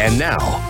And now,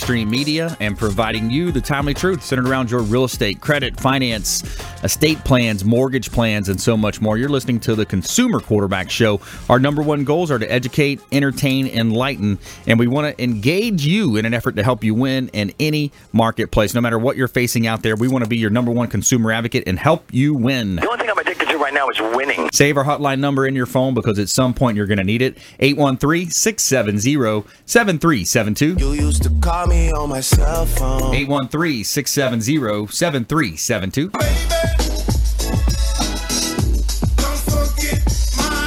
mainstream media and providing you the timely truth centered around your real estate, credit, finance, estate plans, mortgage plans, and so much more. You're listening to the Consumer Quarterback Show. Our number one goals are to educate, entertain, enlighten, and we want to engage you in an effort to help you win in any marketplace. No matter what you're facing out there, we want to be your number one consumer advocate and help you win. The only thing I'm addicted right now is winning. Save our hotline number in your phone because at some point you're going to need it. 813 670 7372. You used to call me on my cell phone. 813 670 7372.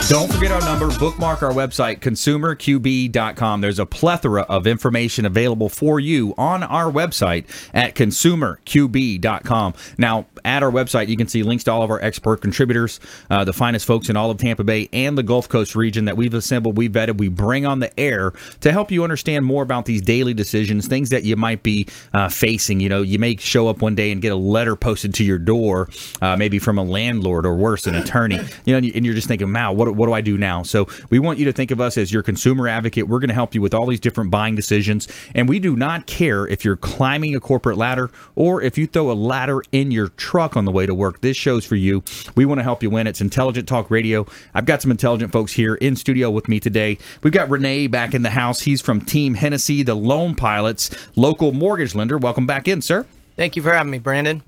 Don't forget our number. Bookmark our website, consumerqb.com. There's a plethora of information available for you on our website at consumerqb.com. Now, at our website, you can see links to all of our expert contributors, uh, the finest folks in all of Tampa Bay and the Gulf Coast region that we've assembled, we vetted, we bring on the air to help you understand more about these daily decisions, things that you might be uh, facing. You know, you may show up one day and get a letter posted to your door, uh, maybe from a landlord or worse, an attorney. You know, and you're just thinking, wow, what, what do I do now? So we want you to think of us as your consumer advocate. We're going to help you with all these different buying decisions, and we do not care if you're climbing a corporate ladder or if you throw a ladder in your truck on the way to work. This show's for you. We want to help you win. It's Intelligent Talk Radio. I've got some intelligent folks here in studio with me today. We've got Rene back in the house. He's from Team Hennessy, the Loan Pilots, local mortgage lender. Welcome back in, sir. Thank you for having me, Brandon.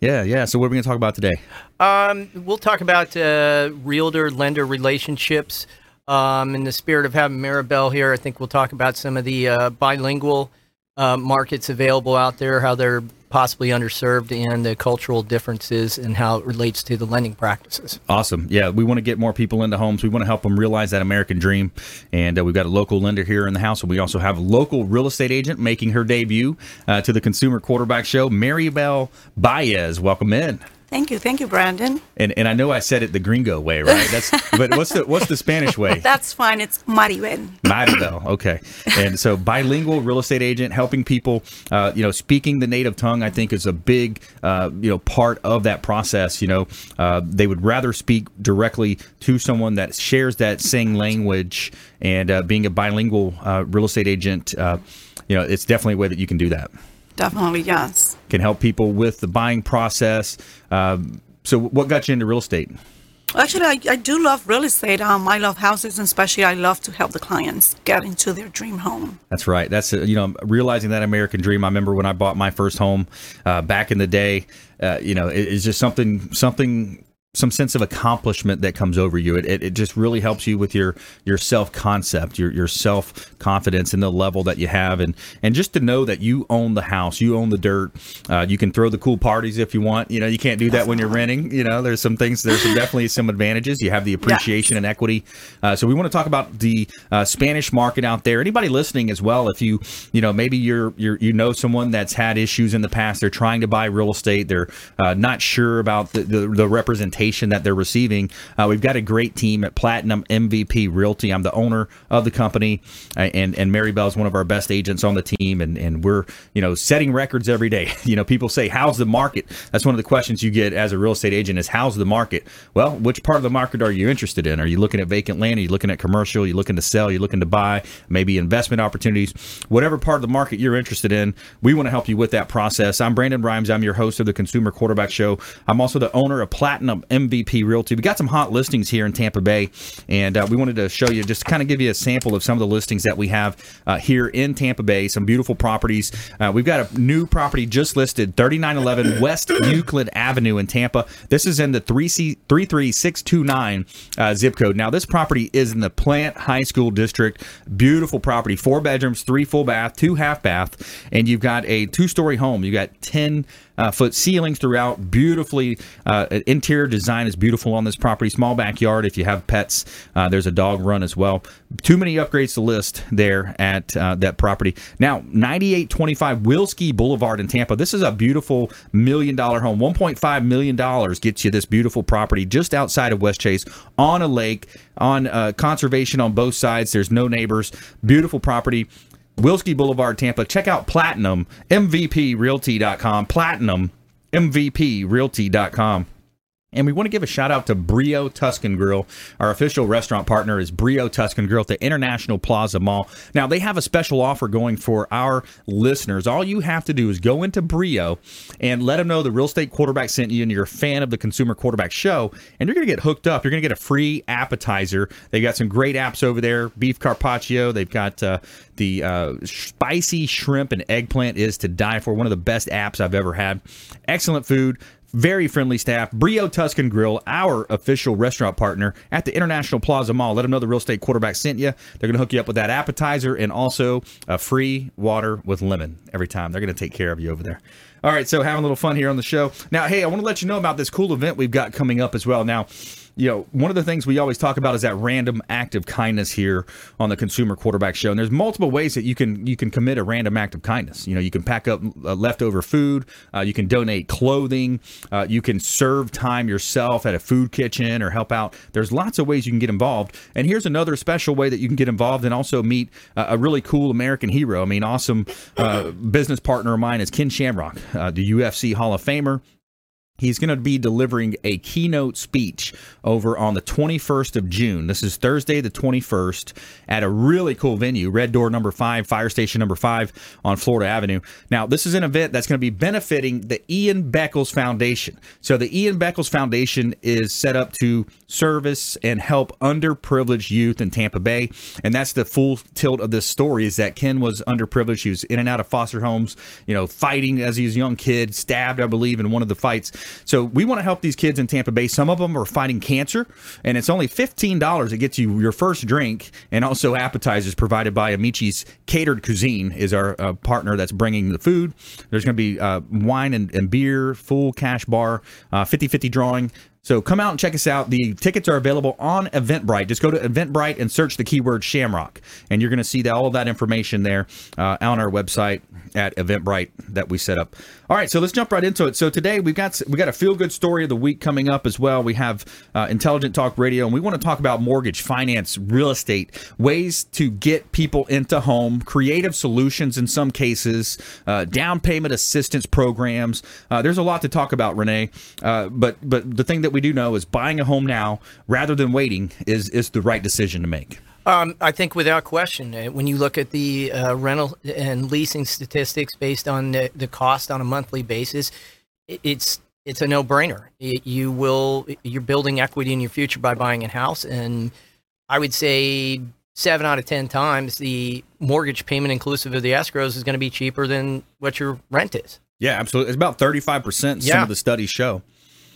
Yeah, yeah. So what are we going to talk about today? Um, we'll talk about uh, realtor lender relationships. Um, in the spirit of having Maribel here, I think we'll talk about some of the uh, bilingual uh, markets available out there, how they're possibly underserved, and the cultural differences and how it relates to the lending practices. Awesome. Yeah, we want to get more people into homes. We want to help them realize that American dream. And uh, we've got a local lender here in the house, and we also have a local real estate agent making her debut uh, to the Consumer Quarterback Show, Maribel Baez. Welcome in. Thank you, thank you, Brandon. And and I know I said it the gringo way, right? That's but what's the what's the Spanish way? That's fine. It's Maribel. Maribel, okay. And so bilingual real estate agent, helping people, uh, you know, speaking the native tongue, I think is a big, uh, you know, part of that process. You know, uh, they would rather speak directly to someone that shares that same language, and uh, being a bilingual uh, real estate agent, uh, you know, it's definitely a way that you can do that. Definitely, yes. Can help people with the buying process. Um, so, what got you into real estate? Actually, I, I do love real estate. Um, I love houses, and especially I love to help the clients get into their dream home. That's right. That's uh, you know realizing that American dream. I remember when I bought my first home uh, back in the day. Uh, you know, it, it's just something something some sense of accomplishment that comes over you. It, it, it just really helps you with your your self concept, your your self confidence, and the level that you have, and and just to know that you own the house, you own the dirt. Uh, you can throw the cool parties if you want. You know, you can't do that when you're renting. You know, there's some things. There's some definitely some advantages. You have the appreciation and equity. Uh, so we want to talk about the uh, Spanish market out there. Anybody listening as well, if you you know maybe you're you're you know someone that's had issues in the past. They're trying to buy real estate. They're uh, not sure about the, the, the representation that they're receiving. Uh, we've got a great team at Platinum MVP Realty. I'm the owner of the company, uh, and and Maribel is one of our best agents on the team, and and we're you know setting records every day. You know, people say, "How's the market?" That's one of the questions you get as a real estate agent: is how's the market? Well, which part of the market are you interested in? Are you looking at vacant land? Are you looking at commercial? Are you looking to sell? Are you looking to buy? Maybe investment opportunities? Whatever part of the market you're interested in, we want to help you with that process. I'm Brandon Rhymes. I'm your host of the Consumer Quarterback Show. I'm also the owner of Platinum Realty. We got some hot listings here in Tampa Bay, and uh, we wanted to show you just to kind of give you a sample of some of the listings that we have uh, here in Tampa Bay. Some beautiful properties. Uh, we've got a new property just listed, 3911 West Euclid Avenue in Tampa. This is in the 3C 33629 uh, zip code. Now, this property is in the Plant High School District. Beautiful property, four bedrooms, three full bath, two half bath, and you've got a two story home. You've got 10 uh, foot ceilings throughout. Beautifully, uh, interior design is beautiful on this property. Small backyard. If you have pets, uh, there's a dog run as well. Too many upgrades to list there at uh, that property. Now, 9825 Wilsky Boulevard in Tampa. This is a beautiful million dollar home. 1.5 million dollars gets you this beautiful property just outside of Westchase on a lake on uh, conservation on both sides. There's no neighbors. Beautiful property. Wilsky Boulevard, Tampa. Check out Platinum, MVPRealty.com. Platinum, MVPRealty.com. And we want to give a shout out to Brio Tuscan Grill. Our official restaurant partner is Brio Tuscan Grill at the International Plaza Mall. Now, they have a special offer going for our listeners. All you have to do is go into Brio and let them know the real estate quarterback sent you and you're a fan of the Consumer Quarterback Show, and you're going to get hooked up. You're going to get a free appetizer. They've got some great apps over there beef carpaccio. They've got uh, the uh, spicy shrimp and eggplant is to die for. One of the best apps I've ever had. Excellent food very friendly staff. Brio Tuscan Grill, our official restaurant partner at the International Plaza Mall. Let them know the real estate quarterback sent you. They're going to hook you up with that appetizer and also a free water with lemon every time. They're going to take care of you over there. All right, so having a little fun here on the show. Now, hey, I want to let you know about this cool event we've got coming up as well. Now, you know, one of the things we always talk about is that random act of kindness here on the Consumer Quarterback Show. And there's multiple ways that you can you can commit a random act of kindness. You know, you can pack up uh, leftover food, uh, you can donate clothing, uh, you can serve time yourself at a food kitchen or help out. There's lots of ways you can get involved. And here's another special way that you can get involved and also meet a really cool American hero. I mean, awesome uh, business partner of mine is Ken Shamrock, uh, the UFC Hall of Famer. He's going to be delivering a keynote speech over on the 21st of June. This is Thursday, the 21st, at a really cool venue, Red Door number five, Fire Station number five on Florida Avenue. Now, this is an event that's going to be benefiting the Ian Beckles Foundation. So, the Ian Beckles Foundation is set up to service and help underprivileged youth in Tampa Bay. And that's the full tilt of this story is that Ken was underprivileged. He was in and out of foster homes, you know, fighting as he was a young kid, stabbed, I believe, in one of the fights. So we want to help these kids in Tampa Bay. Some of them are fighting cancer, and it's only $15. It gets you your first drink and also appetizers provided by Amici's Catered Cuisine is our uh, partner that's bringing the food. There's going to be uh, wine and, and, beer, full cash bar, 50 uh, 50 drawing. So come out and check us out. The tickets are available on Eventbrite. Just go to Eventbrite and search the keyword Shamrock, and you're going to see all of that information there uh, on our website at Eventbrite that we set up. All right, so let's jump right into it. So today we've got we got a feel good story of the week coming up as well. We have uh, Intelligent Talk Radio, and we want to talk about mortgage, finance, real estate, ways to get people into home, creative solutions in some cases, uh, down payment assistance programs. Uh, there's a lot to talk about, Rene. Uh, but but the thing that we do know is buying a home now rather than waiting is is the right decision to make. Um, I think without question, uh, when you look at the uh, rental and leasing statistics based on the, the, cost on a monthly basis, it's it's a no-brainer. It, you will you're building equity in your future by buying a house, and I would say seven out of ten times the mortgage payment inclusive of the escrows is going to be cheaper than what your rent is. Yeah, absolutely. It's about thirty-five percent. Some of the studies show,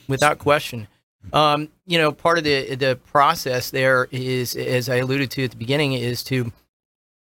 without question. Um, you know, part of the the process there is, as I alluded to at the beginning, is to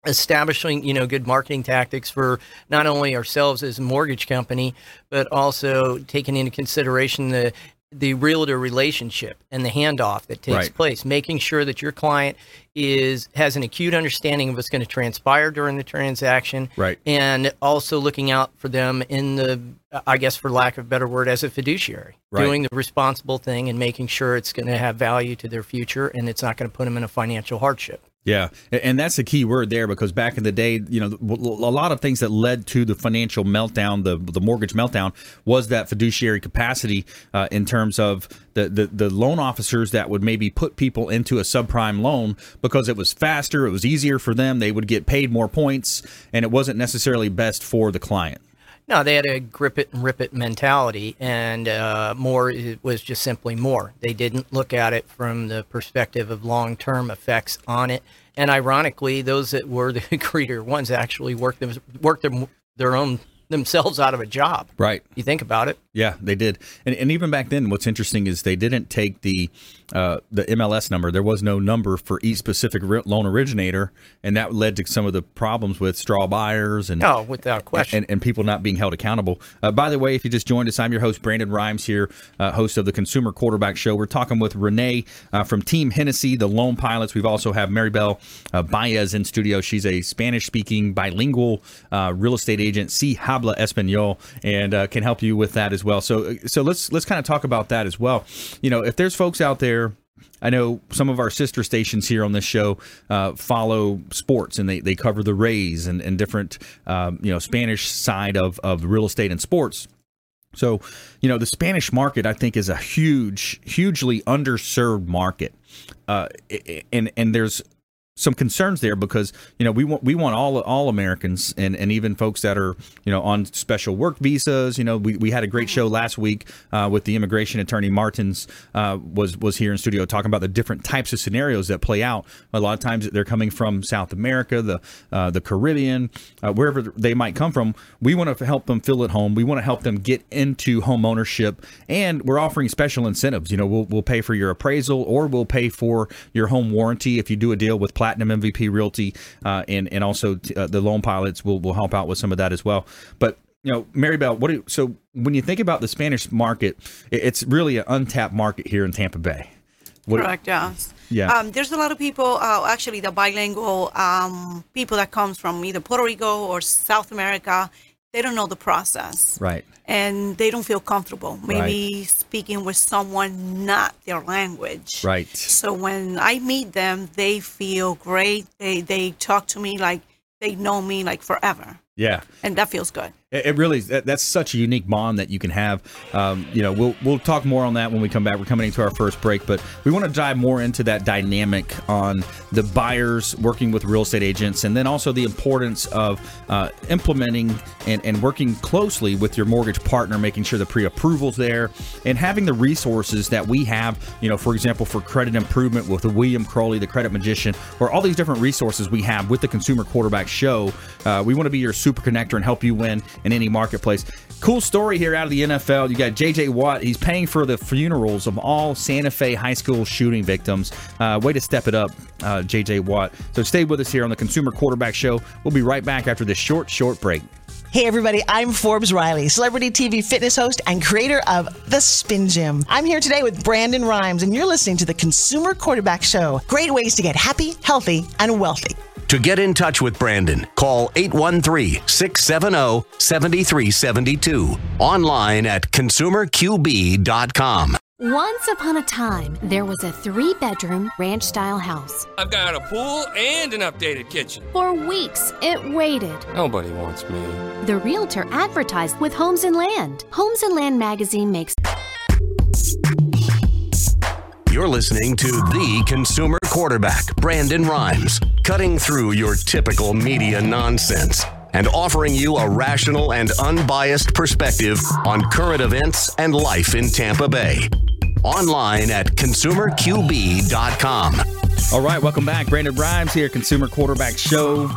establishing you know good marketing tactics for not only ourselves as a mortgage company, but also taking into consideration the the realtor relationship and the handoff that takes right. place, making sure that your client is has an acute understanding of what's going to transpire during the transaction, right, and also looking out for them in the, I guess, for lack of a better word, as a fiduciary, right. doing the responsible thing and making sure it's going to have value to their future and it's not going to put them in a financial hardship. Yeah, and that's the key word there because back in the day, you know, a lot of things that led to the financial meltdown, the the mortgage meltdown, was that fiduciary capacity uh, in terms of the, the the loan officers that would maybe put people into a subprime loan because it was faster, it was easier for them, they would get paid more points, and it wasn't necessarily best for the client. No, they had a grip it and rip it mentality, and uh, more was just simply more. They didn't look at it from the perspective of long term effects on it. And ironically, those that were the greedier ones actually worked them worked them, their own themselves out of a job. Right. You think about it. Yeah, they did. And, and even back then, what's interesting is they didn't take the uh, the MLS number. There was no number for each specific loan originator, and that led to some of the problems with straw buyers and Oh, without question. and, and people not being held accountable. Uh, by the way, if you just joined us, I'm your host Brandon Rhymes here, uh, host of the Consumer Quarterback Show. We're talking with Rene uh, from Team Hennessy, the Loan Pilots. We've also have Maribel uh, Baez in studio. She's a Spanish-speaking bilingual uh, real estate agent, si habla español, and uh, can help you with that as well. So, so let's let's kind of talk about that as well. You know, if there's folks out there I know some of our sister stations here on this show uh, follow sports and they, they cover the Rays and, and different, um, you know, Spanish side of, of real estate and sports. So, you know, the Spanish market, I think, is a huge, hugely underserved market. Uh, and, and there's some concerns there because you know we want we want all all Americans and, and even folks that are you know on special work visas. You know we, we had a great show last week uh, with the immigration attorney Martins uh, was was here in studio talking about the different types of scenarios that play out. A lot of times they're coming from South America, the uh, the Caribbean, uh, wherever they might come from. We want to help them feel at home. We want to help them get into home ownership, and we're offering special incentives. You know we'll we'll pay for your appraisal or we'll pay for your home warranty if you do a deal with. Platinum MVP Realty, uh, and and also uh, the loan pilots will will help out with some of that as well. But you know, Maribel, what do you, so when you think about the Spanish market, it's really an untapped market here in Tampa Bay. What, Correct. Yes. Yeah. Um, there's a lot of people, uh, actually, the bilingual um, people that comes from either Puerto Rico or South America. They don't know the process. Right. And they don't feel comfortable. Maybe Right. speaking with someone not their language. Right. So when I meet them, they feel great. They they talk to me like they know me like forever, Yeah. and that feels good. It, really that, that's such a unique bond that you can have. Um, you know, we'll we'll talk more on that when we come back. We're coming into our first break, but we want to dive more into that dynamic on the buyers working with real estate agents, and then also the importance of uh, implementing and, and working closely with your mortgage partner, making sure the pre-approvals there, and having the resources that we have. You know, for example, for credit improvement with William Crowley, the credit magician, or all these different resources we have with the Consumer Quarterback Show. Uh, we want to be your super connector and help you win in any marketplace. Cool story here out of the NFL. You got JJ Watt. He's paying for the funerals of all Santa Fe high school shooting victims. Uh, way to step it up, uh, JJ Watt. So stay with us here on the Consumer Quarterback Show. We'll be right back after this short, short break. Hey everybody, I'm Forbes Riley, celebrity TV fitness host and creator of The Spin Gym. I'm here today with Brandon Rhymes, and you're listening to the Consumer Quarterback Show. Great ways to get happy, healthy, and wealthy. To get in touch with Brandon, call 813 670 7372. Online at consumerqb.com. Once upon a time, there was a three bedroom ranch style house. I've got a pool and an updated kitchen. For weeks, it waited. Nobody wants me. The realtor advertised with Homes and Land. Homes and Land magazine makes You're listening to the consumer quarterback, Brandon Rhymes, cutting through your typical media nonsense and offering you a rational and unbiased perspective on current events and life in Tampa Bay. Online at consumerqb.com. All right, welcome back. Brandon Rhymes here, Consumer Quarterback Show,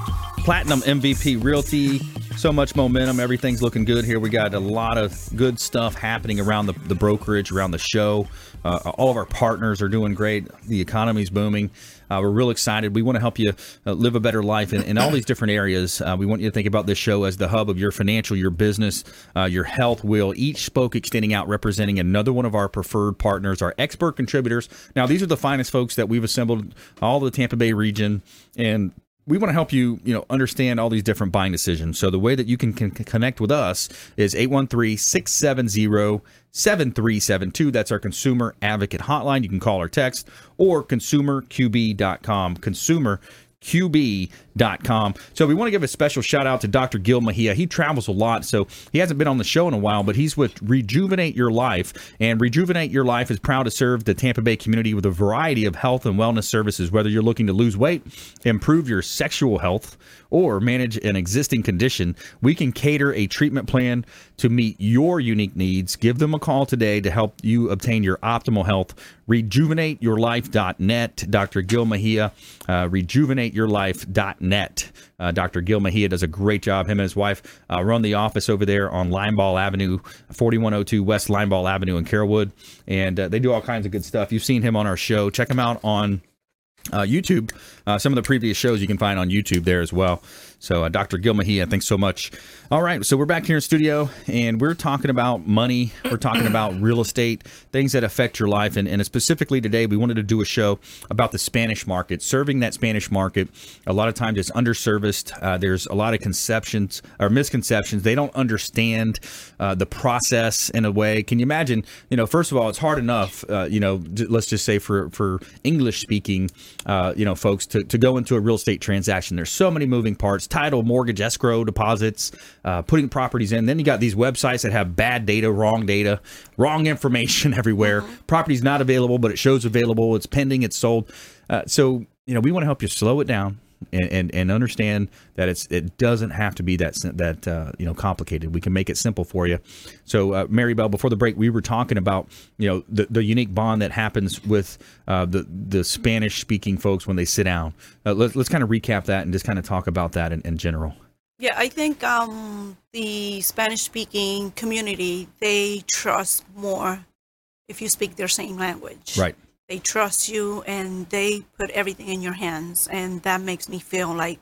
Platinum MVP Realty. So much momentum. Everything's looking good here. We got a lot of good stuff happening around the, the brokerage, around the show. Uh, all of our partners are doing great. The economy's booming. Uh, we're real excited. We want to help you uh, live a better life in, in all these different areas. Uh, we want you to think about this show as the hub of your financial, your business, uh, your health will. Each spoke extending out, representing another one of our preferred partners, our expert contributors. Now, these are the finest folks that we've assembled all the Tampa Bay region and we want to help you, you know, understand all these different buying decisions. So the way that you can, can connect with us is 813-670-7372. That's our consumer advocate hotline. You can call or text or consumerqb.com. Consumer QB.com. So we want to give a special shout out to Dr. Gil Mejia. He travels a lot, so he hasn't been on the show in a while, but he's with Rejuvenate Your Life. And Rejuvenate Your Life is proud to serve the Tampa Bay community with a variety of health and wellness services, whether you're looking to lose weight, improve your sexual health, or manage an existing condition. We can cater a treatment plan to meet your unique needs. Give them a call today to help you obtain your optimal health. RejuvenateYourLife.net. Dr. Gil Mejia, uh, Rejuvenate dominateyourlife.net. Uh, Dr. Gil Mejia does a great job. Him and his wife uh, run the office over there on Linebaugh Avenue, 4102 West Linebaugh Avenue in Carrollwood. And uh, they do all kinds of good stuff. You've seen him on our show. Check him out on uh, YouTube. Uh, some of the previous shows you can find on YouTube there as well. So, uh, Dr. Gil Mejia, thanks so much. All right, so we're back here in studio, and we're talking about money. We're talking about real estate, things that affect your life, and, and specifically today, we wanted to do a show about the Spanish market, serving that Spanish market. A lot of times, it's underserviced. Uh, there's a lot of conceptions or misconceptions. They don't understand uh, the process in a way. Can you imagine? You know, first of all, it's hard enough. Uh, you know, let's just say for for English speaking, uh, you know, folks to to go into a real estate transaction. There's so many moving parts title, mortgage, escrow, deposits, uh, putting properties in. Then you got these websites that have bad data, wrong data, wrong information everywhere. Property's not available, but it shows available. It's pending. It's sold. Uh, so you know, we want to help you slow it down. And, and, and understand that it's it doesn't have to be that that uh, you know complicated. We can make it simple for you. So, uh, Maribel, before the break, we were talking about you know the, the unique bond that happens with uh, the the Spanish speaking folks when they sit down. Uh, let's let's kind of recap that and just kind of talk about that in, in general. Yeah, I think um, the Spanish speaking community, they trust more if you speak their same language. Right. They trust you and they put everything in your hands. And that makes me feel like,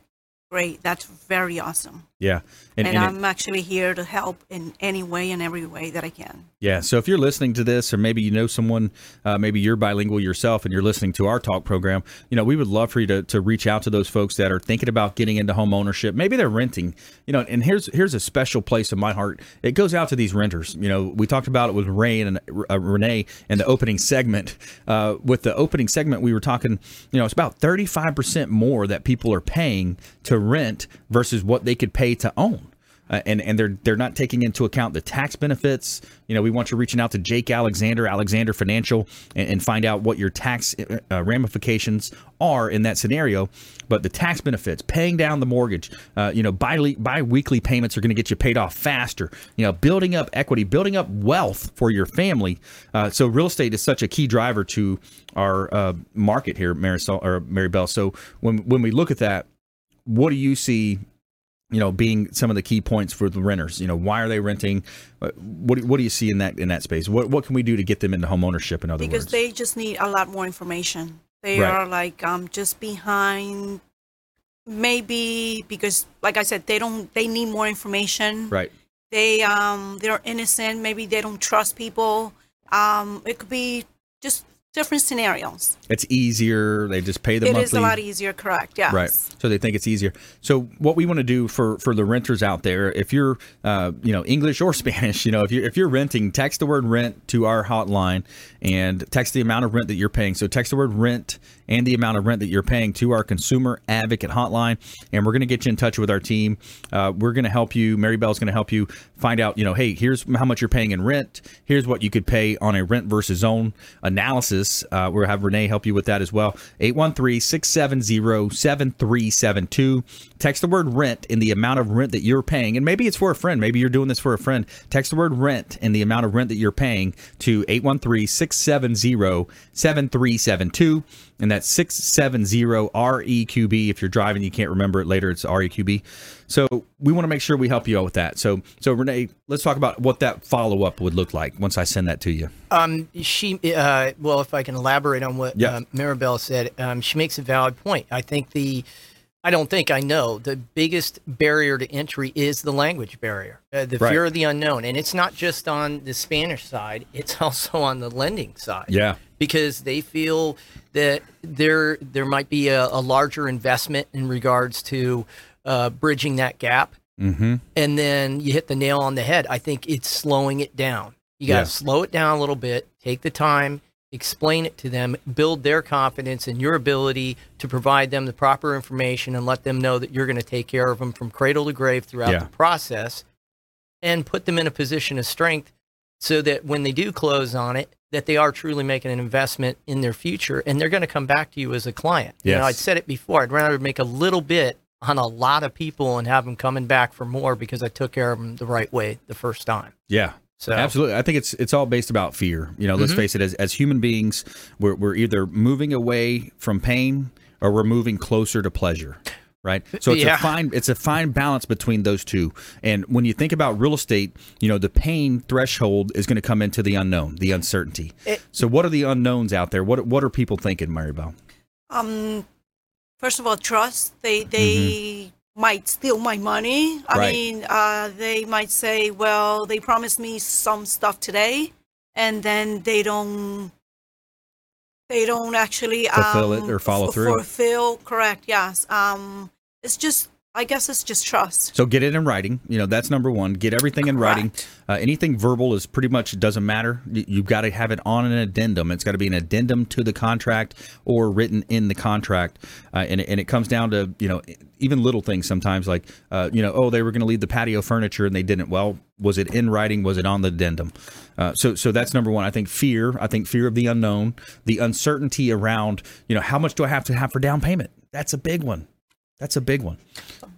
great, that's very awesome. Yeah, And, and it- I'm actually here to help in any way and every way that I can. Yeah. So if you're listening to this, or maybe you know someone, uh, maybe you're bilingual yourself and you're listening to our talk program, you know, we would love for you to, to reach out to those folks that are thinking about getting into home ownership. Maybe they're renting, you know, and here's here's a special place in my heart. It goes out to these renters. You know, we talked about it with Ray and uh, Rene in the opening segment. Uh, with the opening segment, we were talking, you know, it's about 35% more that people are paying to rent versus what they could pay to own uh, and and they're they're not taking into account the tax benefits. You know, we want you reaching out to Jake Alexander, Alexander Financial, and, and find out what your tax uh, ramifications are in that scenario. But the tax benefits, paying down the mortgage, uh, you know, bi bi-weekly payments are going to get you paid off faster. You know, building up equity, building up wealth for your family. Uh, so real estate is such a key driver to our uh, market here, Marisol or Maribel. So when when we look at that, what do you see you know, being some of the key points for the renters. You know, why are they renting? Uh, What do- what do you see in that in that space? What what can we do to get them into home ownership? In other because words, they just need a lot more information. They Right. are like um just behind maybe because like I said they don't they need more information. right? They um they're innocent, maybe they don't trust people. Um it could be just different scenarios. It's easier. They just pay the It monthly. is a lot easier, correct? Yeah. Right. So they think it's easier. So what we want to do for for the renters out there, if you're uh, you know English or Spanish, you know if you if you're renting, text the word rent to our hotline and text the amount of rent that you're paying. So text the word rent and the amount of rent that you're paying to our consumer advocate hotline, and we're going to get you in touch with our team. Uh, we're going to help you. Maribel's going to help you find out. You know, hey, here's how much you're paying in rent. Here's what you could pay on a rent versus own analysis. Uh, we'll have Rene help you with that as well. 813-670-7372. Text the word rent in the amount of rent that you're paying. And maybe it's for a friend. Maybe you're doing this for a friend. Text the word rent in the amount of rent that you're paying to 813-670-7372. And that's 670-REQB. If you're driving, you can't remember it later. It's REQB. So we want to make sure we help you out with that. So, so Rene, let's talk about what that follow-up would look like once I send that to you. Um, she, uh, well, if I can elaborate on what Yeah. um, Maribel said, um, she makes a valid point. I think the, I don't think I know the biggest barrier to entry is the language barrier, uh, the Right. fear of the unknown, and it's not just on the Spanish side; it's also on the lending side. Yeah. Because they feel that there there might be a, a larger investment in regards to uh, bridging that gap Mm-hmm. and then you hit the nail on the head. I think it's slowing it down. You got to Yeah. slow it down a little bit, take the time, explain it to them, build their confidence in your ability to provide them the proper information and let them know that you're going to take care of them from cradle to grave throughout Yeah. the process and put them in a position of strength so that when they do close on it, that they are truly making an investment in their future and they're going to come back to you as a client. You know, I'd said it before, I'd rather make a little bit on a lot of people and have them coming back for more because I took care of them the right way the first time. Yeah. So Absolutely, I think it's it's all based about fear. You know, let's Mhm. face it. As as human beings, we're we're either moving away from pain or we're moving closer to pleasure. Right, so it's Yeah. a fine it's a fine balance between those two. And when you think about real estate, you know the pain threshold is going to come into the unknown, the uncertainty. so, what are the unknowns out there? What what are people thinking, Maribel? Um, first of all, trust. They they might steal my money. I Right. mean, uh, they might say, "Well, they promised me some stuff today, and then they don't." They don't actually Fulfill it um, or follow f- through. Fulfill, correct? Yes. Um, it's just, I guess, it's just trust. So get it in writing. You know that's number one. Get everything in writing. Uh, anything verbal is pretty much doesn't matter. You, you've got to have it on an addendum. It's got to be an addendum to the contract or written in the contract. Uh, and it- and it comes down to you know even little things sometimes like uh, you know oh they were going to leave the patio furniture and they didn't. Well, was it in writing? Was it on the addendum? Uh, so so that's number one. I think fear. I think fear of the unknown, the uncertainty around you know how much do I have to have for down payment? That's a big one. That's a big one.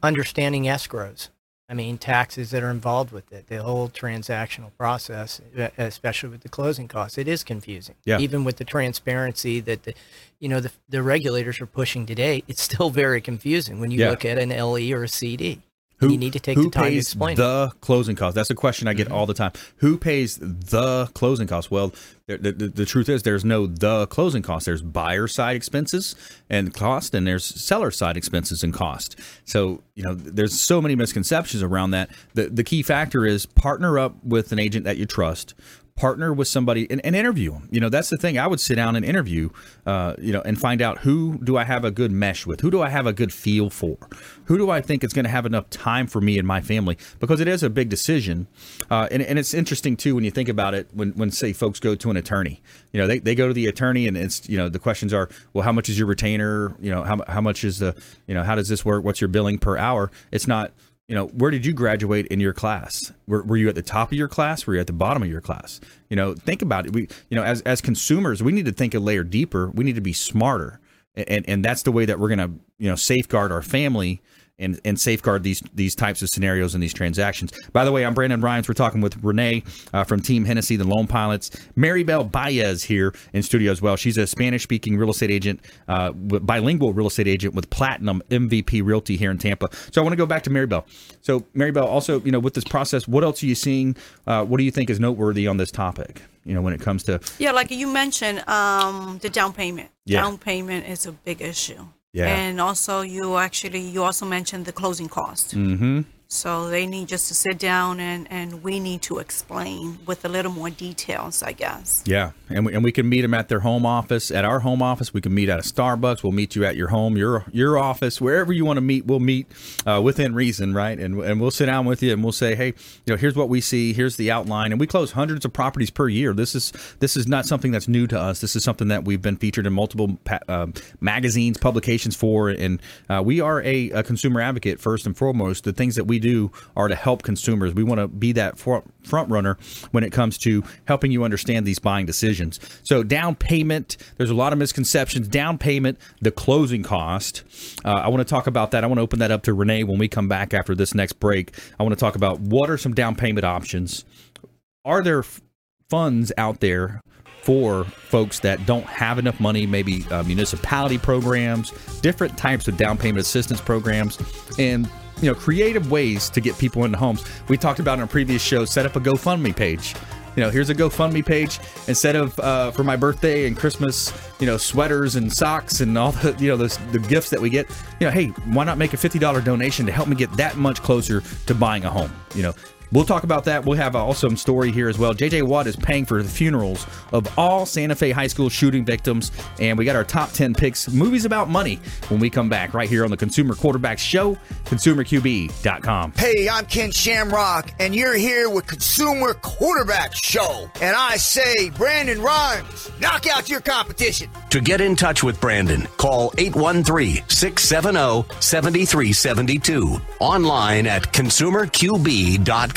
understanding escrows. I mean, taxes that are involved with it, the whole transactional process, especially with the closing costs, it is confusing. Yeah. Even with the transparency that the, you know, the, the regulators are pushing today, it's still very confusing when you Yeah. look at an LE or a CD. Who, you need to take the time to pays explain. it. the closing costs? That's a question I get Mm-hmm. all the time. Who pays the closing costs? Well, the, the, the truth is there's no the closing cost. There's buyer side expenses and cost, and there's seller side expenses and cost. So you know, there's so many misconceptions around that. The the key factor is partner up with an agent that you trust. Partner with somebody and, and interview them. You know, that's the thing. I would sit down and interview, uh, you know, and find out who do I have a good mesh with? Who do I have a good feel for? Who do I think is going to have enough time for me and my family? Because it is a big decision. Uh, and, and it's interesting, too, when you think about it, when, when say, folks go to an attorney. You know, they, they go to the attorney and it's, you know, the questions are, well, how much is your retainer? You know, how, how much is the, you know, how does this work? What's your billing per hour? It's not, you know, where did you graduate in your class? Were, were you at the top of your class? Were you at the bottom of your class? You know, think about it. We, you know, as, as consumers, we need to think a layer deeper. We need to be smarter. And, and that's the way that we're going to, you know, safeguard our family and, and safeguard these these types of scenarios and these transactions. By the way, I'm Brandon Rhymes. We're talking with Rene uh, from Team Hennessy, the Loan Pilots. Maribel Baez here in studio as well. She's a Spanish speaking real estate agent, uh, bilingual real estate agent with Platinum MVP Realty here in Tampa. So I want to go back to Maribel. So Maribel, also, you know, with this process, what else are you seeing? Uh, what do you think is noteworthy on this topic? You know, when it comes to Yeah, like you mentioned, um, the down payment. Yeah. Down payment is a big issue. Yeah. And also, you actually you also mentioned the closing cost. mm-hmm. So they need just to sit down and and we need to explain with a little more details, I guess. Yeah, and we, and we can meet them at their home office, at our home office. We can meet at a Starbucks. We'll meet you at your home, your your office, wherever you want to meet. We'll meet uh, within reason, right? And and we'll sit down with you and we'll say, hey, you know, here's what we see. Here's the outline, and we close hundreds of properties per year. This is this is not something that's new to us. This is something that we've been featured in multiple pa- uh, magazines, publications for, and uh, we are a, a consumer advocate first and foremost. The things that we do are to help consumers. We want to be that front runner when it comes to helping you understand these buying decisions. So down payment, there's a lot of misconceptions. Down payment, the closing cost. Uh, I want to talk about that. I want to open that up to Rene when we come back after this next break. I want to talk about what are some down payment options. Are there f- funds out there for folks that don't have enough money, maybe uh, municipality programs, different types of down payment assistance programs, and you know creative ways to get people into homes. We talked about in a previous show, set up a GoFundMe page. You know, here's a GoFundMe page instead of uh, for my birthday and Christmas, you know, sweaters and socks and all the you know the, the gifts that we get. You know, hey, why not make a fifty dollar donation to help me get that much closer to buying a home? You know, We'll talk about that. We'll have an awesome story here as well. JJ Watt is paying for the funerals of all Santa Fe High School shooting victims. And we got our top 10 picks, movies about money, when we come back right here on the Consumer Quarterback Show, consumerqb.com. Hey, I'm Ken Shamrock, and you're here with Consumer Quarterback Show. And I say, Brandon Rhymes, knock out your competition. To get in touch with Brandon, call 813 670 7372. Online at consumerqb.com.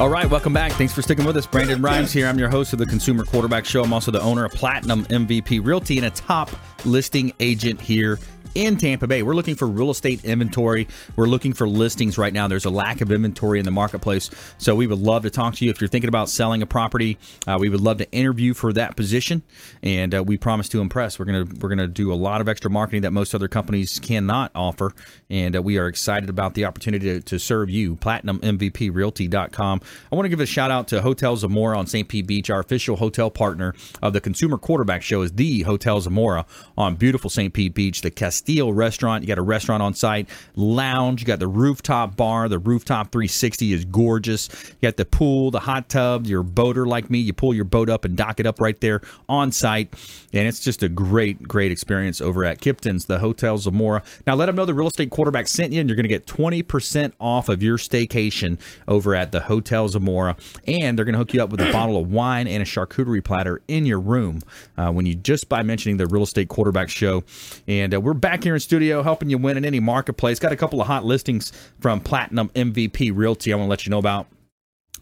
All right, welcome back. Thanks for sticking with us. Brandon Rhymes here. I'm your host of the Consumer Quarterback Show. I'm also the owner of Platinum MVP Realty and a top listing agent here in Tampa Bay. We're looking for real estate inventory. We're looking for listings right now. There's a lack of inventory in the marketplace. So we would love to talk to you. If you're thinking about selling a property, uh, we would love to interview for that position. And uh, we promise to impress. We're gonna we're gonna do a lot of extra marketing that most other companies cannot offer. And uh, we are excited about the opportunity to, to serve you. PlatinumMVPRealty.com. I want to give a shout out to Hotel Zamora on St. Pete Beach. Our official hotel partner of the Consumer Quarterback Show is the Hotel Zamora on beautiful St. Pete Beach. The Castile restaurant. You got a restaurant on site, lounge. You got the rooftop bar. The rooftop 360 is gorgeous. You got the pool, the hot tub. You're a boater like me. You pull your boat up and dock it up right there on site. And it's just a great, great experience over at Kipton's, the Hotel Zamora. Now, let them know the real estate quarterback sent you, and you're going to get 20% off of your staycation over at the Hotel Zamora. And they're going to hook you up with a bottle of wine and a charcuterie platter in your room uh, when you just by mentioning the real estate quarterback show. And uh, we're back here in studio helping you win in any marketplace. Got a couple of hot listings from Platinum MVP Realty I want to let you know about.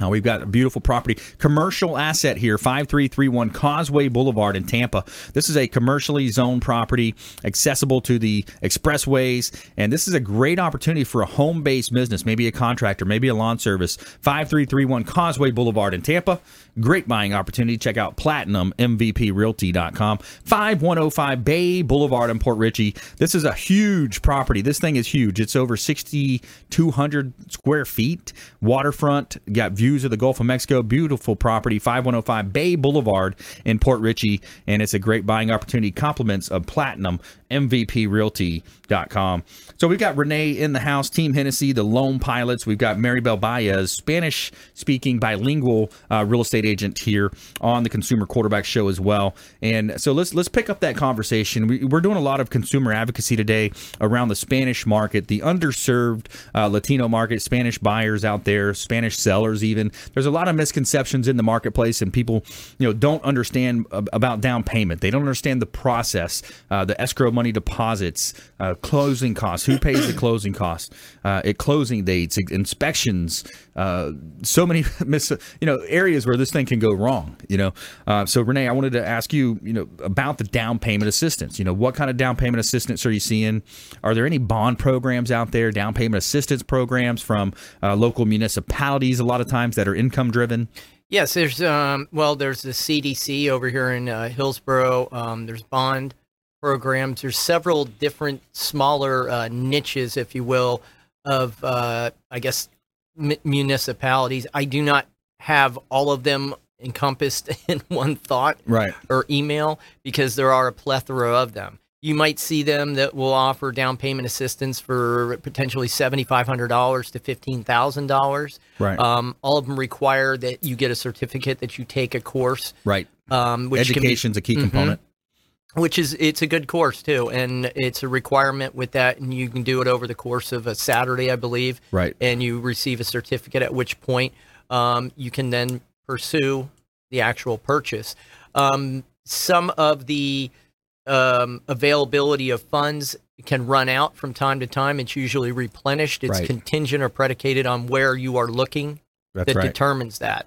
Uh, we've got a beautiful property, commercial asset here, 5331 Causeway Boulevard in Tampa. This is a commercially zoned property, accessible to the expressways, and this is a great opportunity for a home based business, maybe a contractor, maybe a lawn service. 5331 Causeway Boulevard in Tampa. Great buying opportunity. Check out platinummvprealty.com. 5105 Bay Boulevard in Port Richey. This is a huge property. This thing is huge. It's over 6,200 square feet, waterfront, got views views of the Gulf of Mexico. Beautiful property, 5105 Bay Boulevard in Port Richey, and it's a great buying opportunity. Compliments of Platinum MVPRealty.com. So we've got Rene in the house, Team Hennessy, the Loan Pilots. We've got Maribel Baez, Spanish speaking bilingual uh, real estate agent here on the Consumer Quarterback Show as well. And so let's let's pick up that conversation. We, are doing a lot of consumer advocacy today around the Spanish market, the underserved uh, Latino market, Spanish buyers out there, Spanish sellers even. There's a lot of misconceptions in the marketplace, and people you know don't understand about down payment. They don't understand the process, uh, the escrow money deposits, uh, closing costs, who pays the closing costs, uh, at closing dates, inspections, uh, so many mis- you know areas where this thing can go wrong. You know, uh, so Rene, I wanted to ask you, you know, about the down payment assistance. You know, what kind of down payment assistance are you seeing? Are there any bond programs out there, down payment assistance programs from uh, local municipalities? A lot of times that are income driven. Yes, there's um, well, there's the CDC over here in uh, Hillsborough. Um, there's bond programs. There's several different smaller uh, niches, if you will, of uh, I guess m- municipalities. I do not have all of them encompassed in one thought right. or email because there are a plethora of them. You might see them that will offer down payment assistance for potentially $7,500 to $15,000. Right. Um, all of them require that you get a certificate that you take a course. Right. Um, which Education's be, a key mm-hmm. component which is it's a good course too and it's a requirement with that and you can do it over the course of a saturday i believe right. and you receive a certificate at which point um, you can then pursue the actual purchase. Um, some of the um, availability of funds can run out from time to time. It's usually replenished. It's right. contingent or predicated on where you are looking That's that right. determines that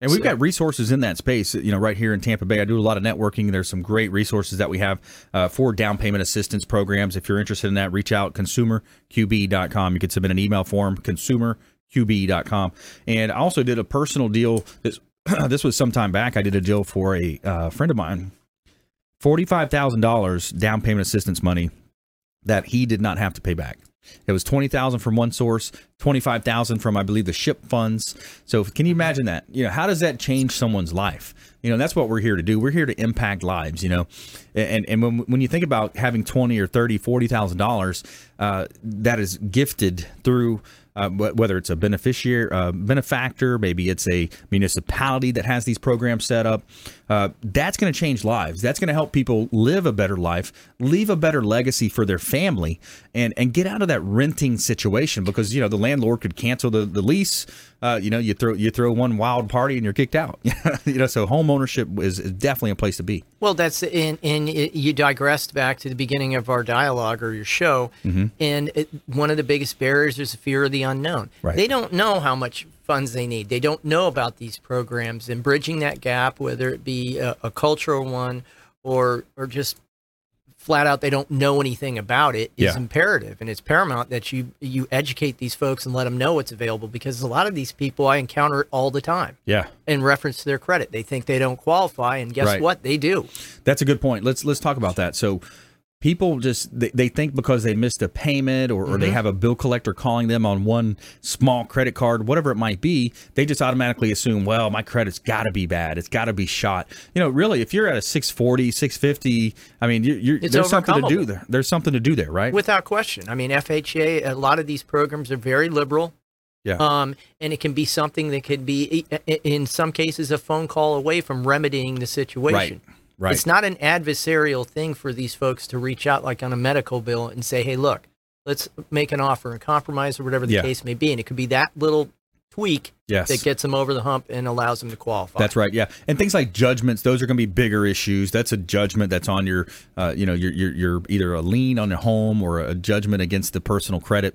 and we've so. got resources in that space, you know, right here in Tampa Bay. I do a lot of networking. There's some great resources that we have uh, for down payment assistance programs. If you're interested in that, reach out consumerqb.com. You can submit an email form, consumerqb.com. And I also did a personal deal. This, this was some time back. I did a deal for a uh, friend of mine, $45,000 down payment assistance money that he did not have to pay back. It was twenty thousand from one source, twenty five thousand from I believe the ship funds. So can you imagine that? You know, how does that change someone's life? You know, that's what we're here to do. We're here to impact lives. You know, and and when when you think about having twenty or thirty, forty thousand dollars, uh, that is gifted through uh, whether it's a beneficiary, uh, benefactor, maybe it's a municipality that has these programs set up. Uh, that's going to change lives. That's going to help people live a better life, leave a better legacy for their family, and and get out of that renting situation because you know the landlord could cancel the, the lease. Uh, you know, you throw you throw one wild party and you're kicked out. you know, so home ownership is, is definitely a place to be. Well, that's and and you digressed back to the beginning of our dialogue or your show, Mm-hmm. and it, one of the biggest barriers is the fear of the unknown. Right. They don't know how much funds they need. They don't know about these programs, and bridging that gap, whether it be a, a cultural one or or just flat out they don't know anything about it, is Yeah. imperative, and it's paramount that you you educate these folks and let them know what's available because a lot of these people I encounter it all the time Yeah. in reference to their credit. They think they don't qualify, and guess Right. what? They do. That's a good point. Let's let's talk about that. So people just they, they think because they missed a payment or, or they have a bill collector calling them on one small credit card whatever it might be they just automatically assume well my credit's got to be bad. It's got to be shot. You know really if you're at a 640 650 i mean you're, you're, there's something to do there. There's something to do there right? Without question. I mean, FHA, a lot of these programs are very liberal. yeah. Um, and it can be something that could be, in some cases, a phone call away from remedying the situation. Right, right. It's not an adversarial thing for these folks to reach out, like on a medical bill, and say, hey, look, let's make an offer and compromise or whatever the Yeah. case may be. And it could be that little tweak Yes. that gets them over the hump and allows them to qualify. That's right. Yeah, and things like judgments; those are going to be bigger issues. That's a judgment that's on your, uh, you know, your, your your either a lien on a home or a judgment against the personal credit.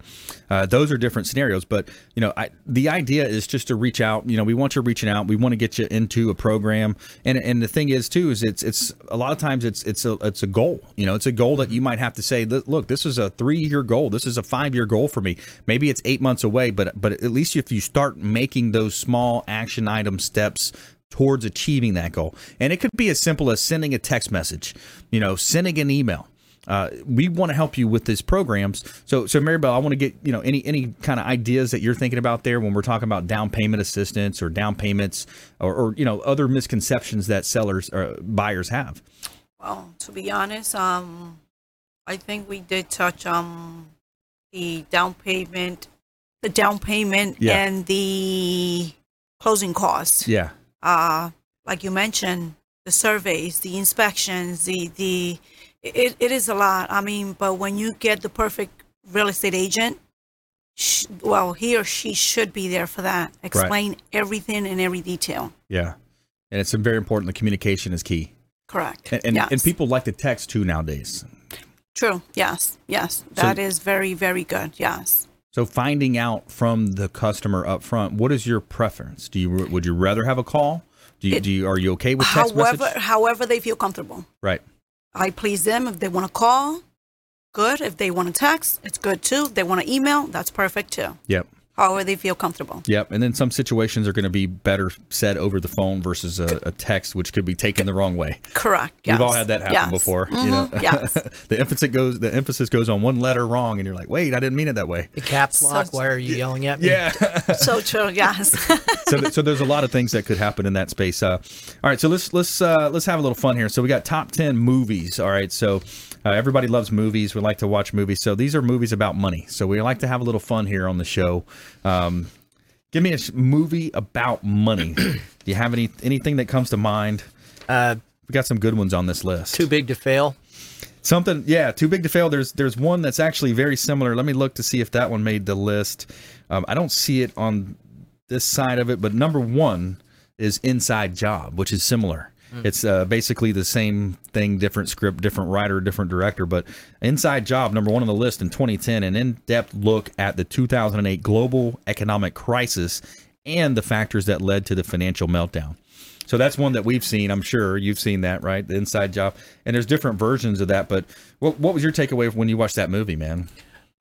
Uh, those are different scenarios. But you know, I, the idea is just to reach out. You know, we want you reaching out. We want to get you into a program. And and the thing is too is it's it's a lot of times it's it's a it's a goal. You know, it's a goal that you might have to say, look, this is a three year goal. This is a five year goal for me. Maybe it's eight months away, but but at least if you start making those small action item steps towards achieving that goal. And it could be as simple as sending a text message, you know, sending an email. Uh, we want to help you with these programs. So, so Maribel, I want to get you know any any kind of ideas that you're thinking about there when we're talking about down payment assistance or down payments or, or you know other misconceptions that sellers or buyers have. Well, to be honest, um, I think we did touch um the down payment, the down payment, Yeah. and the closing costs. Yeah, Uh, like you mentioned, the surveys, the inspections, the the it, it is a lot. I mean, but when you get the perfect real estate agent, sh- well, he or she should be there for that. Explain everything in every detail. yeah, and it's very important. The communication is key, Correct. and and, yes. and people like to text too nowadays. True. Yes. Yes. That is very, very good. Yes. So finding out from the customer up front, what is your preference? Do you would you rather have a call? Do you, It- do you are you okay with text However, message? however they feel comfortable. Right. I please them. If they want to call, good. If they want to text, it's good too. If they want to email, that's perfect too. Yep. However they feel comfortable. Yep. And then some situations are going to be better said over the phone versus a, a text, which could be taken the wrong way. Correct. Yes. We've all had that happen Yes. before. You Mhm. know, Yes. the emphasis goes the emphasis goes on one letter wrong, and you're like, wait, I didn't mean it that way. The caps lock. So- Why are you yelling at me? Yeah. so true. Yes. so, so there's a lot of things that could happen in that space. Uh, all right, so let's let's uh, let's have a little fun here. So we got top ten movies. All right, so uh, everybody loves movies. We like to watch movies. So these are movies about money. So we like to have a little fun here on the show. Um, give me a movie about money. Do you have any anything that comes to mind? Uh, We got some good ones on this list. too big to fail. Something, yeah, too big to fail. There's there's one that's actually very similar. Let me look to see if that one made the list. Um, I don't see it on this side of it, but number one is Inside Job, which is similar. It's uh, basically the same thing, different script, different writer, different director. But Inside Job, number one on the list in 2010, an in-depth look at the 2008 global economic crisis and the factors that led to the financial meltdown. So that's one that we've seen. I'm sure you've seen that, right? The Inside Job, and there's different versions of that. But what what was your takeaway when you watched that movie, man?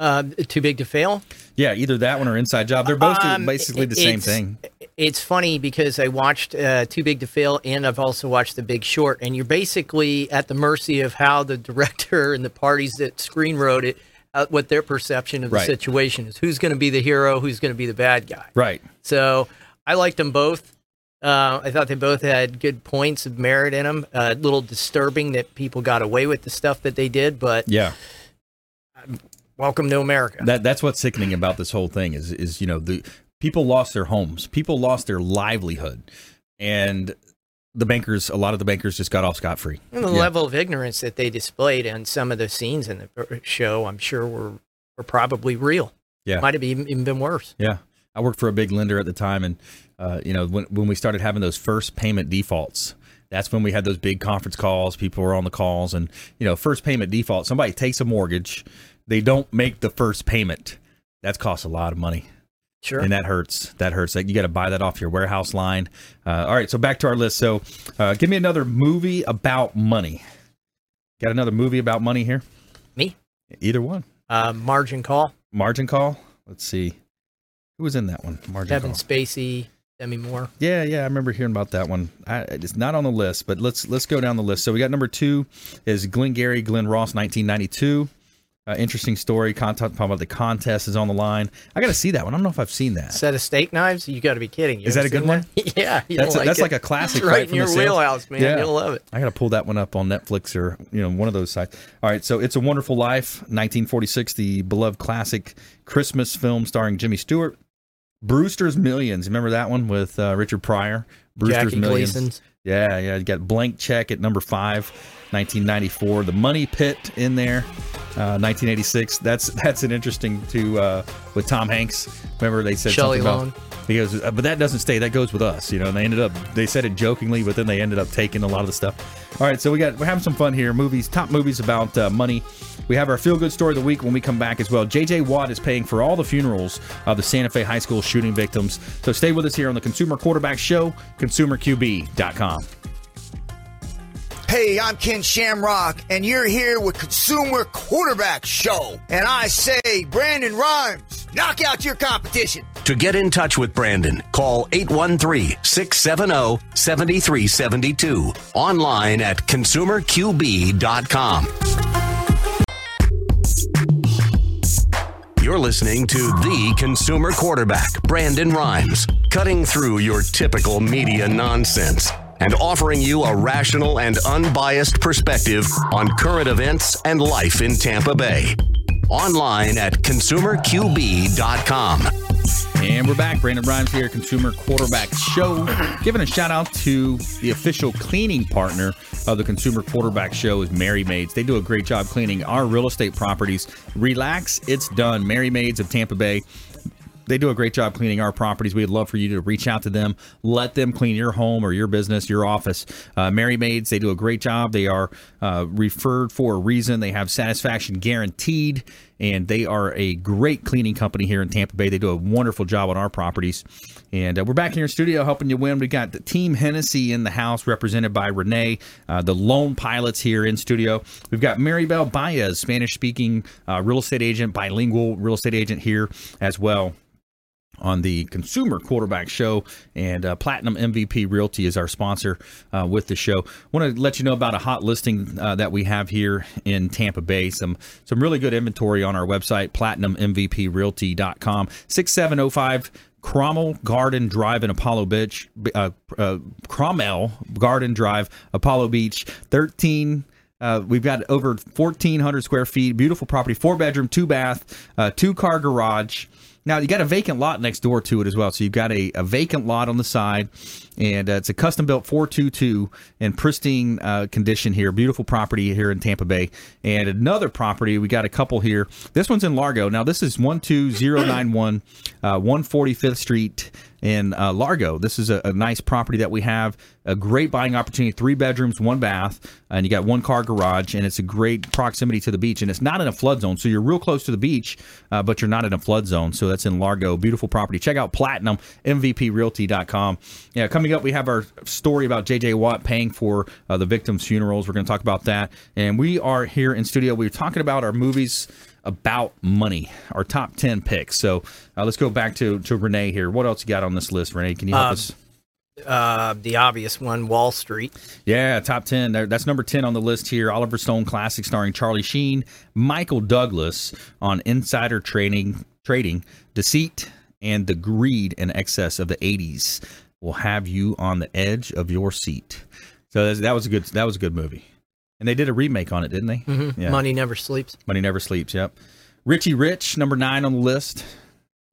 Uh, too big to fail. Yeah, either that one or Inside Job. They're both Um, basically the same thing. It's funny because I watched uh, Too Big to Fail and I've also watched The Big Short, and you're basically at the mercy of how the director and the parties that screen wrote it, uh, what their perception of the Right. situation is. Who's going to be the hero? Who's going to be the bad guy? Right. So I liked them both. Uh, I thought they both had good points of merit in them. A uh, little disturbing that people got away with the stuff that they did, but yeah. Welcome to America. That that's what's sickening about this whole thing is is you know the people lost their homes, people lost their livelihood, and the bankers, a lot of the bankers just got off scot free. And the yeah. level of ignorance that they displayed in some of the scenes in the show, I'm sure were were probably real. Yeah, might have even been worse. Yeah, I worked for a big lender at the time, and uh, you know when when we started having those first payment defaults, that's when we had those big conference calls. People were on the calls, and you know first payment default. Somebody takes a mortgage, they don't make the first payment. That's cost a lot of money. Sure. And that hurts. That hurts. Like you got to buy that off your warehouse line. Uh, all right. So back to our list. So uh, give me another movie about money. Got another movie about money here? Me? Either one. Uh, Margin Call. Margin Call. Let's see. Who was in that one? Margin Call. Kevin Call. Spacey. Demi Moore. Yeah, yeah, I remember hearing about that one. I, it's not on the list, but let's let's go down the list. So we got number two is Glengarry Glen Ross, 1992. Uh, interesting story. Content about the contest is on the line. I got to see that one. I don't know if I've seen that. Set of steak knives. You got to be kidding. You is that a good one? yeah, that's a, like that's like a classic. It's right in your wheelhouse, man. Yeah. You'll love it. I got to pull that one up on Netflix or you know one of those sites. All right, so it's a Wonderful Life, 1946, the beloved classic Christmas film starring Jimmy Stewart. Brewster's Millions. Remember that one with uh, Richard Pryor? Brewster's Jackie Millions. Gleason's. Yeah, yeah. You got Blank Check at number five, 1994. The Money Pit in there, uh, 1986. That's that's an interesting to uh, with Tom Hanks. Remember they said Shelley something about because, uh, but that doesn't stay. That goes with us, you know. And they ended up they said it jokingly, but then they ended up taking a lot of the stuff. All right, so we got we're having some fun here. Movies, top movies about uh, money. We have our feel good story of the week when we come back as well. JJ Watt is paying for all the funerals of the Santa Fe High School shooting victims. So stay with us here on the Consumer Quarterback Show, ConsumerQB.com. Hey, I'm Ken Shamrock, and you're here with Consumer Quarterback Show. And I say, Brandon Rhymes, knock out your competition. To get in touch with Brandon, call 813 670 7372. Online at consumerqb.com. You're listening to the consumer quarterback, Brandon Rhymes, cutting through your typical media nonsense and offering you a rational and unbiased perspective on current events and life in Tampa Bay. Online at consumerqb.com. And we're back. Brandon Rhymes here, Consumer Quarterback Show. Giving a shout out to the official cleaning partner of the Consumer Quarterback Show is Merry Maids. They do a great job cleaning our real estate properties. Relax, it's done. Merry Maids of Tampa Bay they do a great job cleaning our properties. We'd love for you to reach out to them, let them clean your home or your business, your office. Uh, Merry Maids, they do a great job. They are uh, referred for a reason. They have satisfaction guaranteed, and they are a great cleaning company here in Tampa Bay. They do a wonderful job on our properties. And uh, we're back in studio helping you win. We got the Team Hennessy in the house, represented by Rene, uh, the Loan Pilots here in studio. We've got Maribel Baez, Spanish speaking uh, real estate agent, bilingual real estate agent here as well on the Consumer Quarterback Show, and uh, Platinum MVP Realty is our sponsor uh, with the show. Want to let you know about a hot listing uh, that we have here in Tampa Bay. Some some really good inventory on our website, PlatinumMVPRealty.com. Six seven zero five. Cromwell Garden Drive in Apollo Beach, uh, uh, Cromwell Garden Drive, Apollo Beach, 13 uh, we've got over 1,400 square feet, beautiful property, four bedroom, two bath, uh, two car garage. Now you got a vacant lot next door to it as well. So you've got a, a vacant lot on the side, and uh, it's a custom built 422 in pristine uh, condition here. Beautiful property here in Tampa Bay. And another property, we got a couple here. This one's in Largo. Now this is 12091 uh, 145th Street in uh, Largo. This is a, a, nice property that we have. A great buying opportunity. Three bedrooms, one bath, and you got one car garage, and it's a great proximity to the beach. And it's not in a flood zone, so you're real close to the beach, uh, but you're not in a flood zone. So that's in Largo. Beautiful property. Check out Platinum MVPRealty.com. Yeah, coming up, we have our story about JJ Watt paying for uh, the victims' funerals. We're going to talk about that, and we are here in studio. We are talking about our movies about money, our top 10 picks. So uh, let's go back to, to Rene here. What else you got on this list, Rene? Can you help uh, us? Uh, the obvious one, Wall Street. Yeah, top 10. That's number 10 on the list here. Oliver Stone classic starring Charlie Sheen, Michael Douglas on insider trading, trading, deceit, and the greed and excess of the 80s. will have you on the edge of your seat. So that was a good that was a good movie, and they did a remake on it, didn't they? Mhm. Yeah. Money never sleeps. Money Never Sleeps. Yep. Richie Rich, number nine on the list.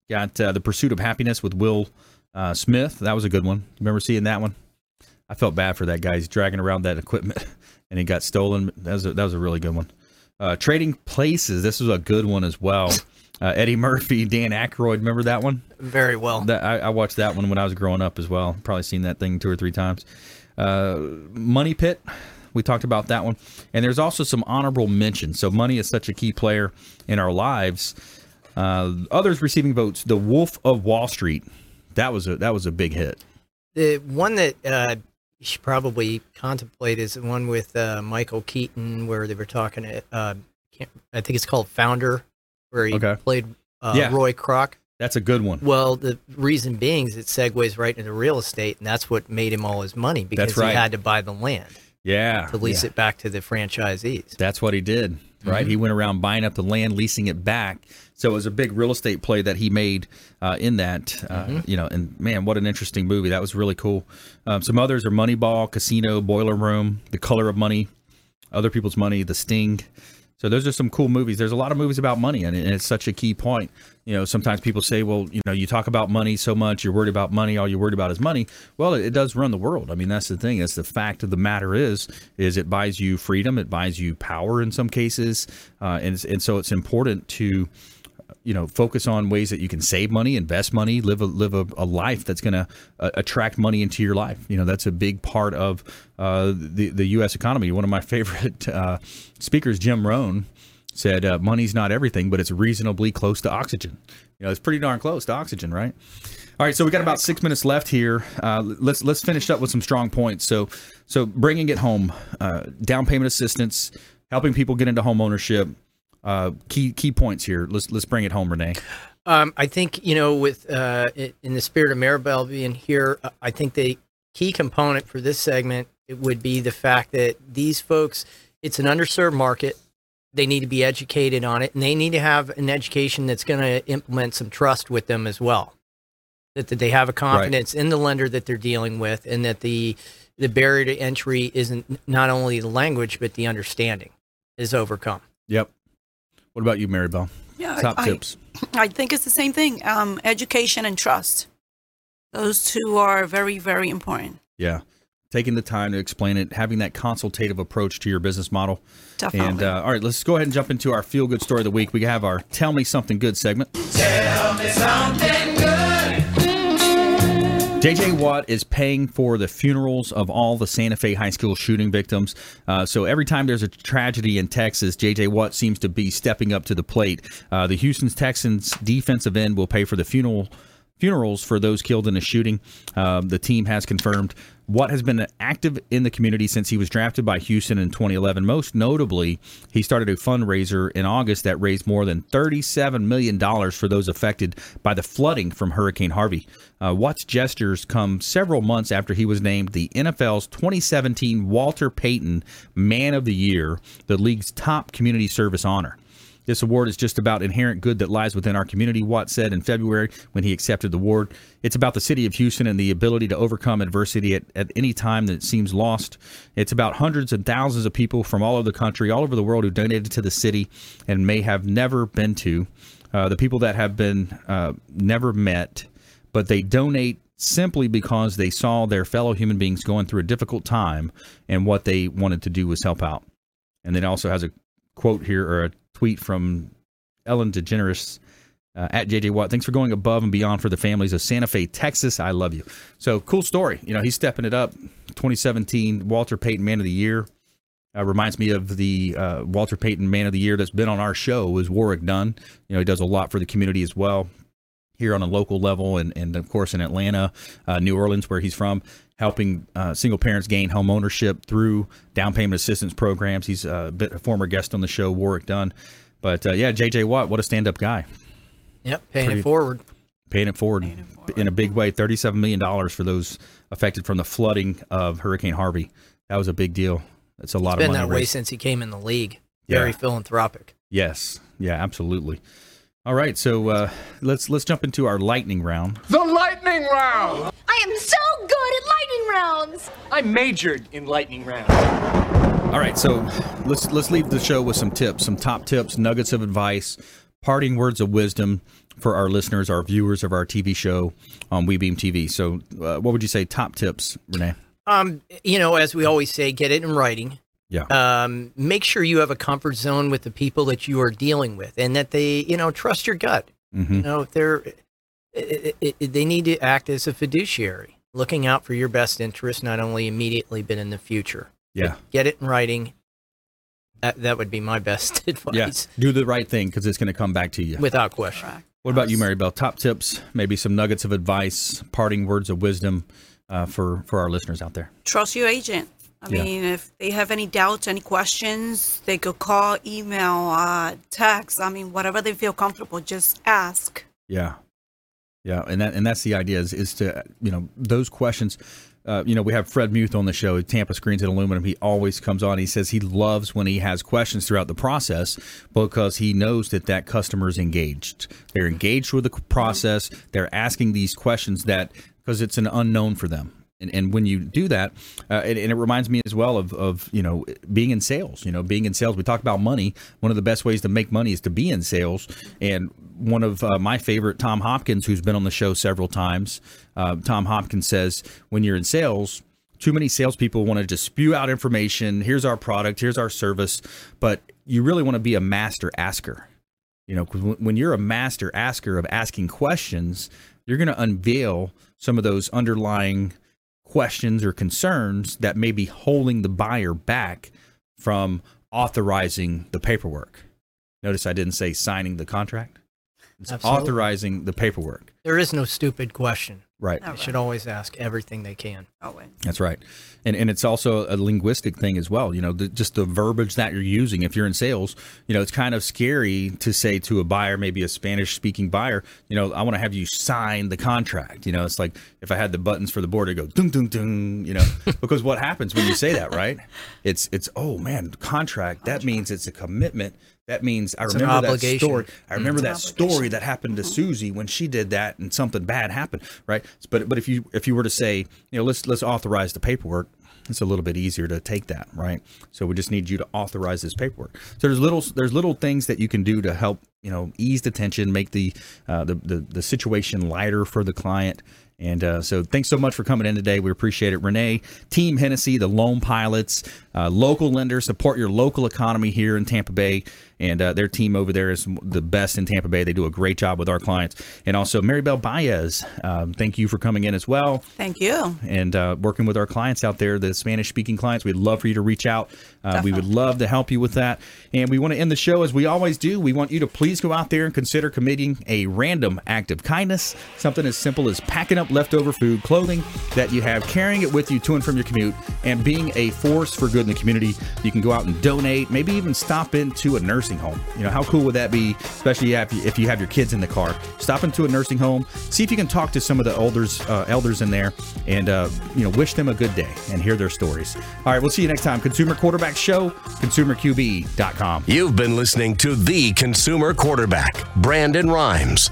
Got uh, the Pursuit of Happiness with Will uh, Smith. That was a good one. Remember seeing that one? I felt bad for that guy. He's dragging around that equipment, and he got stolen. That was a, that was a really good one. Uh, Trading Places. This was a good one as well. Uh, Eddie Murphy, Dan Aykroyd. Remember that one? Very well. That I, I watched that one when I was growing up as well. Probably seen that thing two or three times. Uh, Money Pit. We talked about that one, and there's also some honorable mentions. So money is such a key player in our lives. Uh, others receiving votes: The Wolf of Wall Street. That was a that was a big hit. The one that uh, you should probably contemplate is the one with uh, Michael Keaton, where they were talking. Uh, can't, I think it's called Founder, where he Okay. played uh, Yeah. Roy Kroc. That's a good one. Well, the reason being is it segues right into real estate, and that's what made him all his money because right. he had to buy the land Yeah, to lease yeah. it back to the franchisees. That's what he did, right? Mhm. He went around buying up the land, leasing it back. So it was a big real estate play that he made uh, in that, uh, Mhm. you know. And man, what an interesting movie! That was really cool. Um, some others are Moneyball, Casino, Boiler Room, The Color of Money, Other People's Money, The Sting. So those are some cool movies. There's a lot of movies about money, and it's such a key point. You know, sometimes people say, "Well, you know, you talk about money so much, you're worried about money. All you're worried about is money." Well, it, it does run the world. I mean, that's the thing. That's the fact of the matter is, is it buys you freedom, it buys you power in some cases, uh, and and so it's important to you know focus on ways that you can save money invest money live a live a, a life that's going to uh, attract money into your life you know that's a big part of uh, the the US economy one of my favorite uh, speakers Jim Rohn said uh, money's not everything but it's reasonably close to oxygen you know it's pretty darn close to oxygen right all right, so we got about six minutes left here. Uh, let's let's finish up with some strong points. So, so bringing it home, uh, down payment assistance, helping people get into home ownership. Uh, key key points here. Let's let's bring it home, Rene. Um, I think you know, with uh, in the spirit of Maribel being here, uh, I think the key component for this segment it would be the fact that these folks, it's an underserved market. They need to be educated on it, and they need to have an education that's going to implement some trust with them as well. That, that they have a confidence in the lender that they're dealing with, and that the the barrier to entry isn't not only the language but the understanding is overcome. Yep. What about you, Maribel? Yeah, Top I- tips. I think it's the same thing. Um, education and trust. Those two are very, very important. Yeah. Taking the time to explain it, having that consultative approach to your business model. Definitely. And uh, all right, let's go ahead and jump into our feel good story of the week. We have our Tell Me Something Good segment. Tell me something good. JJ Watt is paying for the funerals of all the Santa Fe High School shooting victims. Uh, so every time there's a tragedy in Texas, JJ Watt seems to be stepping up to the plate. Uh, the Houston Texans defensive end will pay for the funeral funerals for those killed in a shooting. Um, the team has confirmed what has been active in the community since he was drafted by Houston in 2011. Most notably, he started a fundraiser in August that raised more than $37 million for those affected by the flooding from Hurricane Harvey. Uh, Watt's gestures come several months after he was named the NFL's 2017 Walter Payton Man of the Year, the league's top community service honor. This award is just about inherent good that lies within our community, Watt said in February when he accepted the award. It's about the city of Houston and the ability to overcome adversity at, at any time that seems lost. It's about hundreds and thousands of people from all over the country, all over the world who donated to the city and may have never been to. Uh, the people that have been uh, never met, but they donate simply because they saw their fellow human beings going through a difficult time and what they wanted to do was help out. And then it also has a quote here or a tweet from Ellen DeGeneres uh, at JJ Watt. Thanks for going above and beyond for the families of Santa Fe, Texas. I love you. So cool story. You know, he's stepping it up. 2017 Walter Payton Man of the Year. Uh, reminds me of the uh, Walter Payton Man of the Year that's been on our show is Warrick Dunn. You know, he does a lot for the community as well here on a local level and, and of course in Atlanta, uh, New Orleans, where he's from, helping uh, single parents gain home ownership through down payment assistance programs. He's uh, a, bit, a former guest on the show, Warrick Dunn. But uh, yeah, JJ Watt, what a stand up guy. Yep, paying Pretty- it forward. Paying it forward, in a big way. $37 million for those affected from the flooding of Hurricane Harvey. That was a big deal. That's a lot It's of money. been money. that way raised. since he came in the league. Yeah. Very philanthropic. Yes. Yeah, absolutely. All right, so uh, let's let's jump into our lightning round. The lightning round. I am so good at lightning rounds. I majored in lightning rounds. All right, so let's let's leave the show with some tips, some top tips, nuggets of advice, parting words of wisdom for our listeners, our viewers of our TV show on WeBeam TV. So, uh, what would you say? Top tips, Rene? Um, you know, as we always say, get it in writing. Yeah. Um, make sure you have a comfort zone with the people that you are dealing with, and that they, you know, trust your gut. Mm-hmm. You know, if they're, it, it, it, they need to act as a fiduciary, looking out for your best interest, not only immediately but in the future. Yeah. Get it in writing. That that would be my best advice. Yes. Do the right thing because it's going to come back to you. Without question. What about you, Maribel? Top tips, maybe some nuggets of advice, parting words of wisdom uh, for for our listeners out there. Trust your agent. I Yeah. mean, if they have any doubts, any questions, they could call, email, uh, text. I mean, whatever they feel comfortable, just ask. Yeah, yeah, and that and that's the idea is is to you know those questions. Uh, you know, we have Fred Muth on the show, Tampa Screens and Aluminum. He always comes on. He says he loves when he has questions throughout the process because he knows that that customer is engaged. They're engaged with the process. They're asking these questions that because it's an unknown for them. And, and when you do that, uh, and, and it reminds me as well of, of you know being in sales. You know, being in sales. We talk about money. One of the best ways to make money is to be in sales. And one of uh, my favorite, Tom Hopkins, who's been on the show several times. Uh, Tom Hopkins says, when you're in sales, too many salespeople want to just spew out information. Here's our product. Here's our service. But you really want to be a master asker. You know, 'cause when- when you're a master asker of asking questions, you're going to unveil some of those underlying questions or concerns that may be holding the buyer back from authorizing the paperwork. Notice I didn't say signing the contract. It's Absolutely. authorizing the paperwork. There is no stupid question. Right. They should always ask everything they can. Always. That's right, and and it's also a linguistic thing as well. You know, the, just the verbiage that you're using. If you're in sales, you know, it's kind of scary to say to a buyer, maybe a Spanish speaking buyer, you know, I want to have you sign the contract. You know, it's like if I had the buttons for the board, it go dung dung dung. You know, because what happens when you say that, right? It's it's oh man, contract. That means it's a commitment. That means I It's remember that story. I remember It's that story that happened to Susie when she did that, and something bad happened, right? But but if you if you were to say, you know, let's let's authorize the paperwork, it's a little bit easier to take that, right? So we just need you to authorize this paperwork. So there's little there's little things that you can do to help you know ease the tension, make the uh, the, the the situation lighter for the client. And uh, so, thanks so much for coming in today. We appreciate it. Rene, Team Hennessy, the Loan Pilots, uh, local lenders, support your local economy here in Tampa Bay. And uh, their team over there is the best in Tampa Bay. They do a great job with our clients. And also, Maribel Baez, um, thank you for coming in as well Thank you. and uh, working with our clients out there, the Spanish speaking clients. We'd love for you to reach out. Uh, we would love to help you with that. And we want to end the show as we always do. We want you to please go out there and consider committing a random act of kindness, something as simple as packing up leftover food, clothing that you have, carrying it with you to and from your commute, and being a force for good in the community. You can go out and donate, maybe even stop into a nursing home. You know, how cool would that be, especially if you, if you have your kids in the car? Stop into a nursing home, see if you can talk to some of the elders, uh, elders in there, and uh, you know, wish them a good day and hear their stories. All right, we'll see you next time. Consumer Quarterback Show, consumerqb.com. You've been listening to the consumer quarterback, Brandon Rhymes.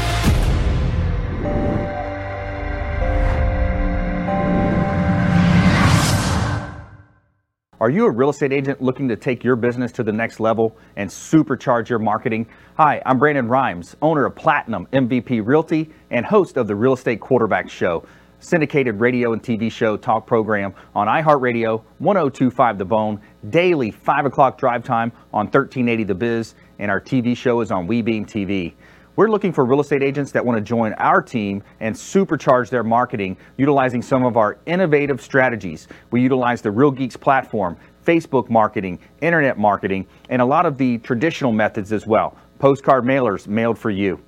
Are you a real estate agent looking to take your business to the next level and supercharge your marketing? Hi, I'm Brandon Rhymes, owner of Platinum MVP Realty and host of the Real Estate Quarterback Show, syndicated radio and TV show talk program on iHeartRadio, 1025 The Bone, daily 5 o'clock drive time on 1380 The Biz, and our TV show is on WeBeam TV. We're looking for real estate agents that want to join our team and supercharge their marketing utilizing some of our innovative strategies. We utilize the Real Geeks platform, Facebook marketing, internet marketing, and a lot of the traditional methods as well. Postcard mailers mailed for you,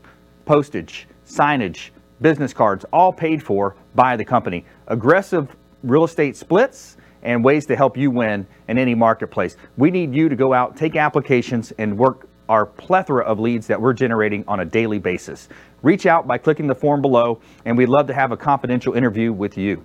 postage, signage, business cards, all paid for by the company. Aggressive real estate splits and ways to help you win in any marketplace. We need you to go out, take applications, and work our plethora of leads that we're generating on a daily basis. Reach out by clicking the form below, and we'd love to have a confidential interview with you.